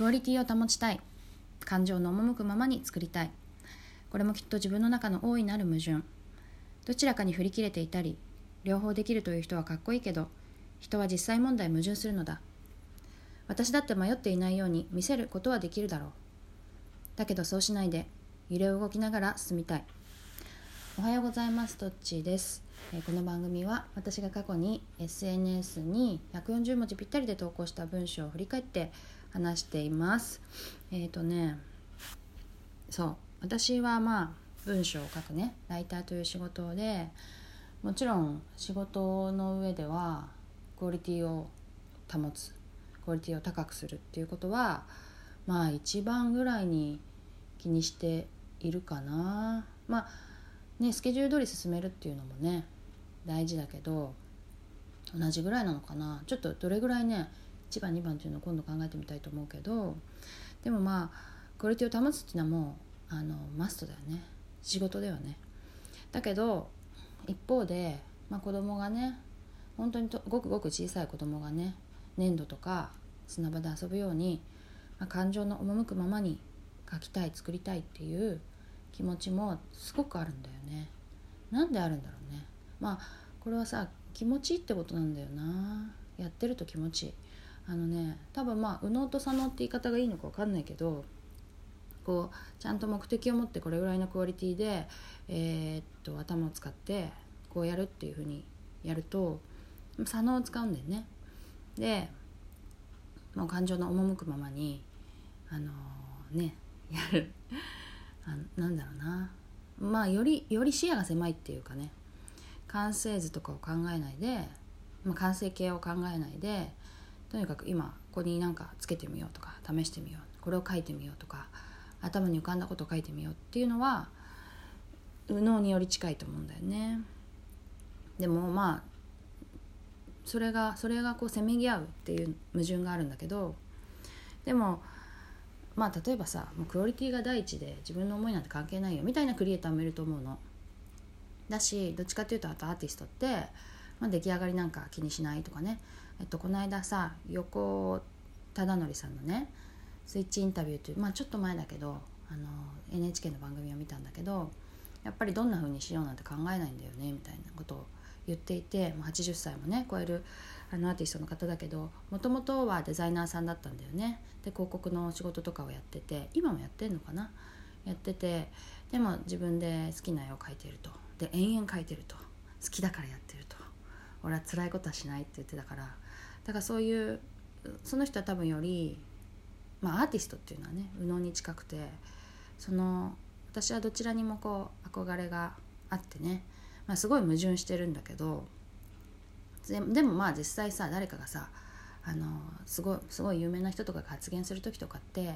クオリティを保ちたい。感情の赴くままに作りたい。これもきっと自分の中の大いなる矛盾。どちらかに振り切れていたり両方できるという人はかっこいいけど人は実際問題矛盾するのだ。私だって迷っていないように見せることはできるだろう。だけどそうしないで揺れ動きながら進みたい。おはようございます。トッチーです。この番組は私が過去に SNS に140文字ぴったりで投稿した文章を振り返って話しています。えっ、ー、とねそう私はまあ文章を書くねライターという仕事でもちろん仕事の上ではクオリティを保つクオリティを高くするっていうことはまあ一番ぐらいに気にしているかな。まあねスケジュール通り進めるっていうのもね大事だけど同じぐらいなのかな。ちょっとどれぐらいね1番2番っていうのを今度考えてみたいと思うけどでもまあクオリティを保つっていうのはもうあのマストだよね。仕事ではね。だけど一方で、まあ、子供がね本当にとごくごく小さい子供がね粘土とか砂場で遊ぶように、まあ、感情の赴くままに描きたい作りたいっていう気持ちもすごくあるんだよね。なんであるんだろうね。まあこれはさ気持ちいいってことなんだよな。やってると気持ち。いいあのね多分まあ右脳と左脳って言い方がいいのか分かんないけどこうちゃんと目的を持ってこれぐらいのクオリティで、えー、っと頭を使ってこうやるっていうふうにやると左脳を使うんだよね。でもう感情の赴くままにあのー、ねやる。あなんだろうなまあよりより視野が狭いっていうかね完成図とかを考えないで、まあ、完成形を考えないでとにかく今ここに何かつけてみようとか試してみようこれを書いてみようとか頭に浮かんだことを書いてみようっていうのは右脳により近いと思うんだよね。でもまあそれがそれがこうせめぎ合うっていう矛盾があるんだけどでもまあ例えばさもうクオリティが第一で自分の思いなんて関係ないよみたいなクリエイターもいると思うの。だしどっちかっていうとあとアーティストって、まあ、出来上がりなんか気にしないとかね、えっと、この間さ横忠則さんのねスイッチインタビューという、まあ、ちょっと前だけどあの NHK の番組を見たんだけどやっぱりどんな風にしようなんて考えないんだよねみたいなことを言っていてもう80歳もね超えるあのアーティストの方だけどもともとはデザイナーさんだったんだよね。で広告の仕事とかをやってて今もやってんのかな？やっててでも自分で好きな絵を描いてると。で延々描いてると。好きだからやってると。俺は辛いことはしないって言ってたから。だからそういうその人は多分より、まあ、アーティストっていうのはね右脳に近くてその私はどちらにもこう憧れがあってね、まあ、すごい矛盾してるんだけどでもまあ実際さ誰かがさあのすごいすごい有名な人とかが発言する時とかって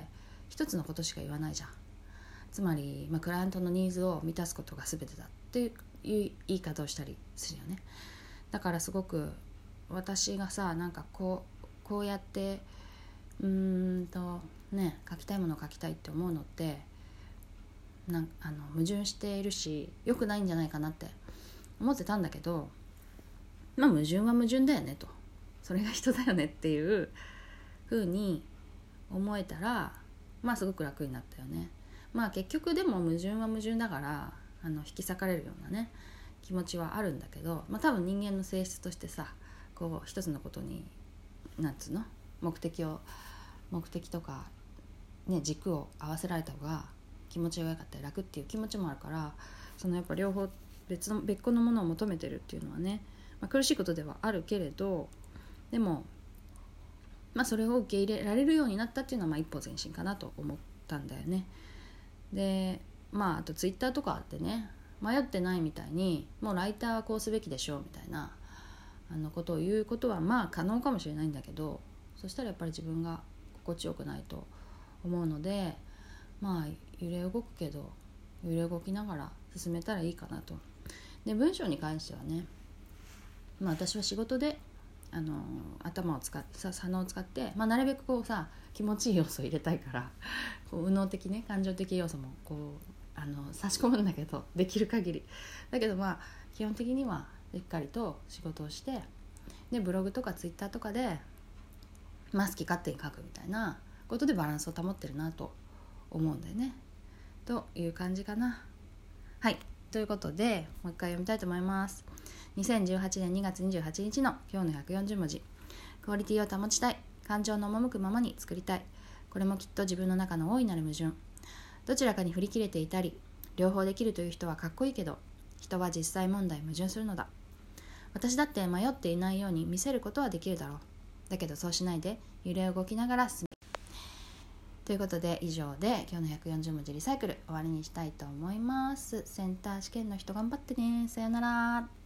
一つのことしか言わないじゃん。つまり、まあ、クライアントのニーズを満たすことが全てだっていう言い方をしたりするよねだからすごく私がさなんかこうこうやってうーんとね書きたいものを書きたいって思うのってなんあの矛盾しているし良くないんじゃないかなって思ってたんだけどまあ矛盾は矛盾だよねとそれが人だよねっていう風に思えたらまあすごく楽になったよね。まあ結局でも矛盾は矛盾だからあの引き裂かれるようなね気持ちはあるんだけど、まあ、多分人間の性質としてさこう一つのことになんつうの目的を目的とか、ね、軸を合わせられた方が気持ちが良かったり楽っていう気持ちもあるからそのやっぱ両方別の別個のものを求めてるっていうのはね、まあ、苦しいことではあるけれどでも、まあ、それを受け入れられるようになったっていうのはまあ一歩前進かなと思ったんだよね。でまああとツイッターとかあってね迷ってないみたいにもうライターはこうすべきでしょうみたいなあのことを言うことはまあ可能かもしれないんだけどそしたらやっぱり自分が心地よくないと思うのでまあ揺れ動くけど揺れ動きながら進めたらいいかなと。で文章に関してはね、まあ、私は仕事であの頭を使ってさ左脳を使って、まあ、なるべくこうさ気持ちいい要素を入れたいからこう右脳的ね感情的要素もこうあの差し込むんだけどできる限りだけどまあ基本的にはしっかりと仕事をしてでブログとかツイッターとかでまあ好き勝手に書くみたいなこことでバランスを保ってるなと思うんだよねという感じかな。はい。ということでもう一回読みたいと思います。2018年2月28日の今日の140文字。クオリティを保ちたい。感情の赴くままに作りたい。これもきっと自分の中の大いなる矛盾。どちらかに振り切れていたり両方できるという人はかっこいいけど人は実際問題矛盾するのだ。私だって迷っていないように見せることはできるだろう。だけどそうしないで揺れ動きながら進めということで以上で今日の140文字リサイクル終わりにしたいと思います。センター試験の人頑張ってね。さよなら。